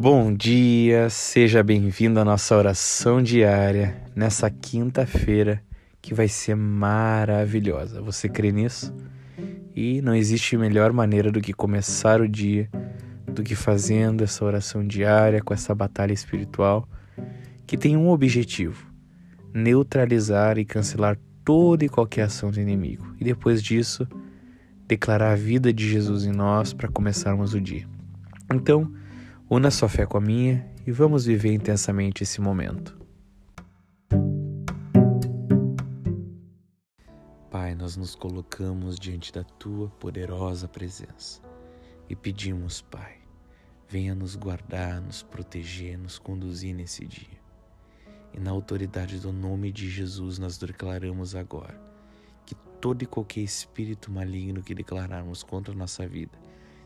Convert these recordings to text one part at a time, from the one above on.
Bom dia, seja bem-vindo à nossa oração diária nessa quinta-feira que vai ser maravilhosa. Você crê nisso? E não existe melhor maneira do que começar o dia do que fazendo essa oração diária com essa batalha espiritual que tem um objetivo: neutralizar e cancelar toda e qualquer ação do inimigo. E depois disso, declarar a vida de Jesus em nós para começarmos o dia. Então, una sua fé com a minha e vamos viver intensamente esse momento. Pai, nós nos colocamos diante da tua poderosa presença e pedimos, Pai, venha nos guardar, nos proteger, nos conduzir nesse dia. E na autoridade do nome de Jesus nós declaramos agora todo e qualquer espírito maligno que declararmos contra a nossa vida,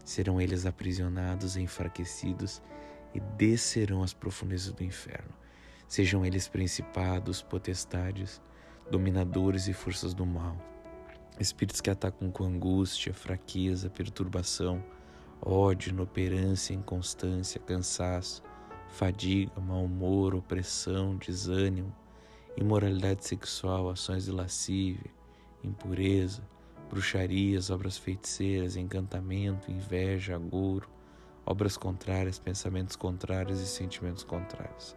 serão eles aprisionados enfraquecidos e descerão às profundezas do inferno. Sejam eles principados, potestades, dominadores e forças do mal, espíritos que atacam com angústia, fraqueza, perturbação, ódio, inoperância, inconstância, cansaço, fadiga, mau humor, opressão, desânimo, imoralidade sexual, ações de lascívia, impureza, bruxarias, obras feiticeiras, encantamento, inveja, agouro, obras contrárias, pensamentos contrários e sentimentos contrários.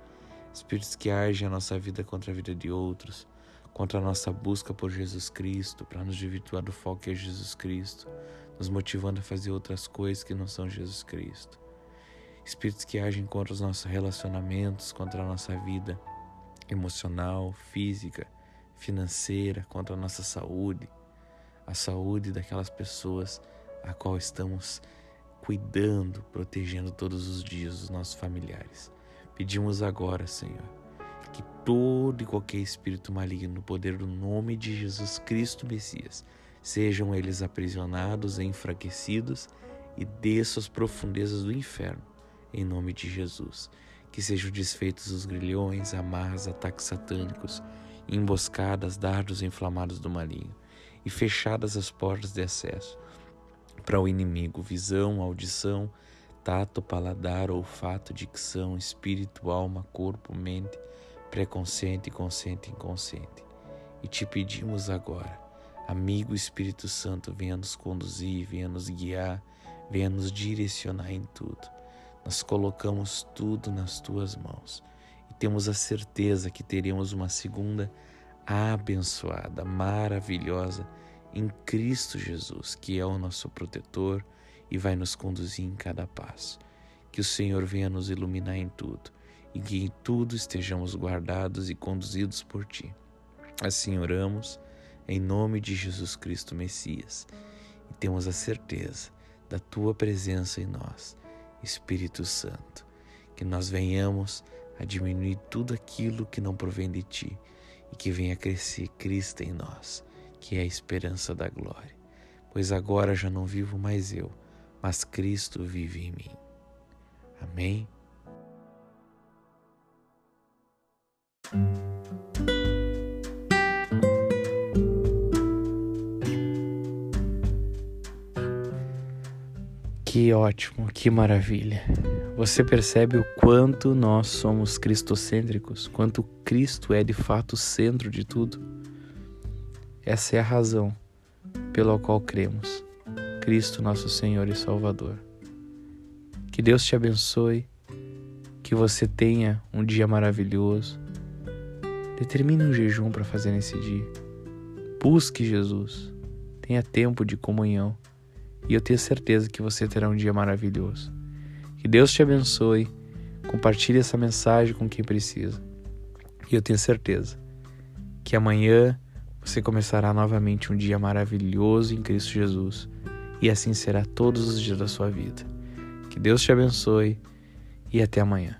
Espíritos que agem a nossa vida contra a vida de outros, contra a nossa busca por Jesus Cristo, para nos desvirtuar do foco que é Jesus Cristo, nos motivando a fazer outras coisas que não são Jesus Cristo. Espíritos que agem contra os nossos relacionamentos, contra a nossa vida emocional, física, financeira, contra a nossa saúde, a saúde daquelas pessoas a qual estamos cuidando, protegendo todos os dias os nossos familiares. Pedimos agora, Senhor, que todo e qualquer espírito maligno, no poder do nome de Jesus Cristo Messias, sejam eles aprisionados, enfraquecidos e desçam às profundezas do inferno, em nome de Jesus. Que sejam desfeitos os grilhões, amarras, ataques satânicos, emboscadas, dardos inflamados do maligno, e fechadas as portas de acesso para o inimigo, visão, audição, tato, paladar, olfato, dicção, espírito, alma, corpo, mente, pré-consciente, consciente e inconsciente. E te pedimos agora, amigo Espírito Santo, venha nos conduzir, venha nos guiar, venha nos direcionar em tudo. Nós colocamos tudo nas tuas mãos temos a certeza que teremos uma segunda abençoada, maravilhosa em Cristo Jesus, que é o nosso protetor e vai nos conduzir em cada passo. Que o Senhor venha nos iluminar em tudo e que em tudo estejamos guardados e conduzidos por Ti. Assim oramos, em nome de Jesus Cristo Messias, e temos a certeza da Tua presença em nós, Espírito Santo, que nós venhamos a diminuir tudo aquilo que não provém de ti e que venha crescer Cristo em nós, que é a esperança da glória. Pois agora já não vivo mais eu, mas Cristo vive em mim. Amém. Que ótimo, que maravilha. Você percebe o quanto nós somos cristocêntricos, quanto Cristo é de fato o centro de tudo? Essa é a razão pela qual cremos. Cristo, nosso Senhor e Salvador. Que Deus te abençoe, que você tenha um dia maravilhoso. Determine um jejum para fazer nesse dia. Busque Jesus. Tenha tempo de comunhão e eu tenho certeza que você terá um dia maravilhoso. Que Deus te abençoe. Compartilhe essa mensagem com quem precisa. E eu tenho certeza que amanhã você começará novamente um dia maravilhoso em Cristo Jesus. E assim será todos os dias da sua vida. Que Deus te abençoe e até amanhã.